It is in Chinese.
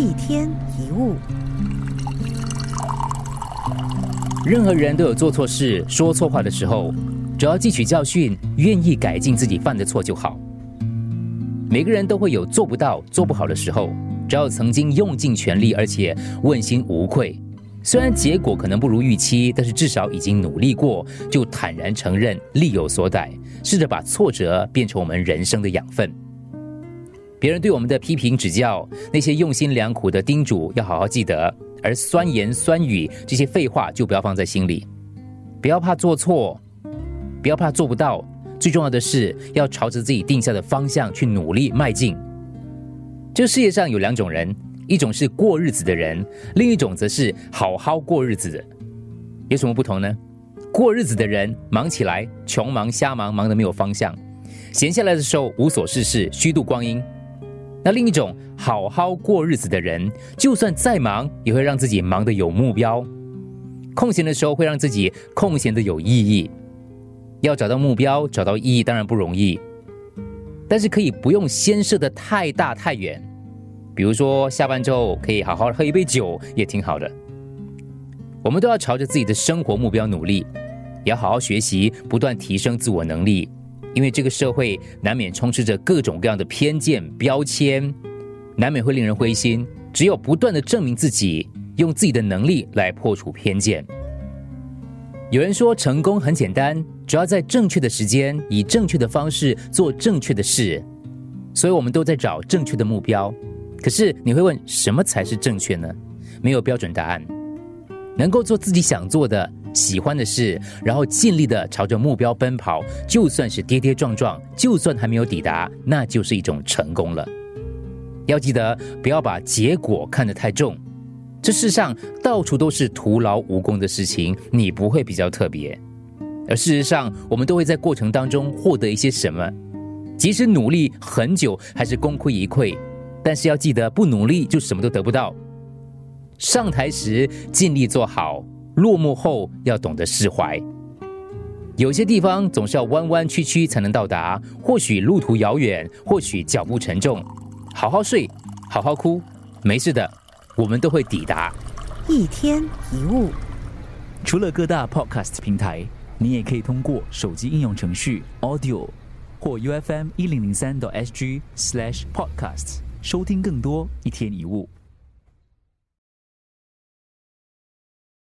一天一物，任何人都有做错事、说错话的时候，只要汲取教训，愿意改进自己犯的错就好。每个人都会有做不到、做不好的时候，只要曾经用尽全力，而且问心无愧，虽然结果可能不如预期，但是至少已经努力过，就坦然承认力有所逮，试着把挫折变成我们人生的养分。别人对我们的批评指教，那些用心良苦的叮嘱，要好好记得；而酸言酸语这些废话，就不要放在心里。不要怕做错，不要怕做不到，最重要的是要朝着自己定下的方向去努力迈进。这世界上有两种人，一种是过日子的人，另一种则是好好过日子的。有什么不同呢？过日子的人忙起来穷忙瞎忙，忙得没有方向；闲下来的时候无所事事，虚度光阴。那另一种好好过日子的人，就算再忙，也会让自己忙得有目标；空闲的时候，会让自己空闲的有意义。要找到目标，找到意义，当然不容易，但是可以不用先设的太大太远。比如说，下班之后可以好好喝一杯酒，也挺好的。我们都要朝着自己的生活目标努力，也要好好学习，不断提升自我能力。因为这个社会难免充斥着各种各样的偏见标签，难免会令人灰心。只有不断的证明自己，用自己的能力来破除偏见。有人说成功很简单，只要在正确的时间，以正确的方式做正确的事。所以我们都在找正确的目标。可是你会问，什么才是正确呢？没有标准答案。能够做自己想做的。喜欢的事，然后尽力的朝着目标奔跑，就算是跌跌撞撞，就算还没有抵达，那就是一种成功了。要记得不要把结果看得太重，这世上到处都是徒劳无功的事情，你不会比较特别。而事实上，我们都会在过程当中获得一些什么，即使努力很久，还是功亏一篑。但是要记得，不努力就什么都得不到。上台时尽力做好。落幕后要懂得释怀，有些地方总是要弯弯曲曲才能到达。或许路途遥远，或许脚步沉重，好好睡，好好哭，没事的，我们都会抵达。一天一物，除了各大 podcast 平台，你也可以通过手机应用程序 Audio 或 U F M 一零零三 SG slash podcast 收听更多一天一物。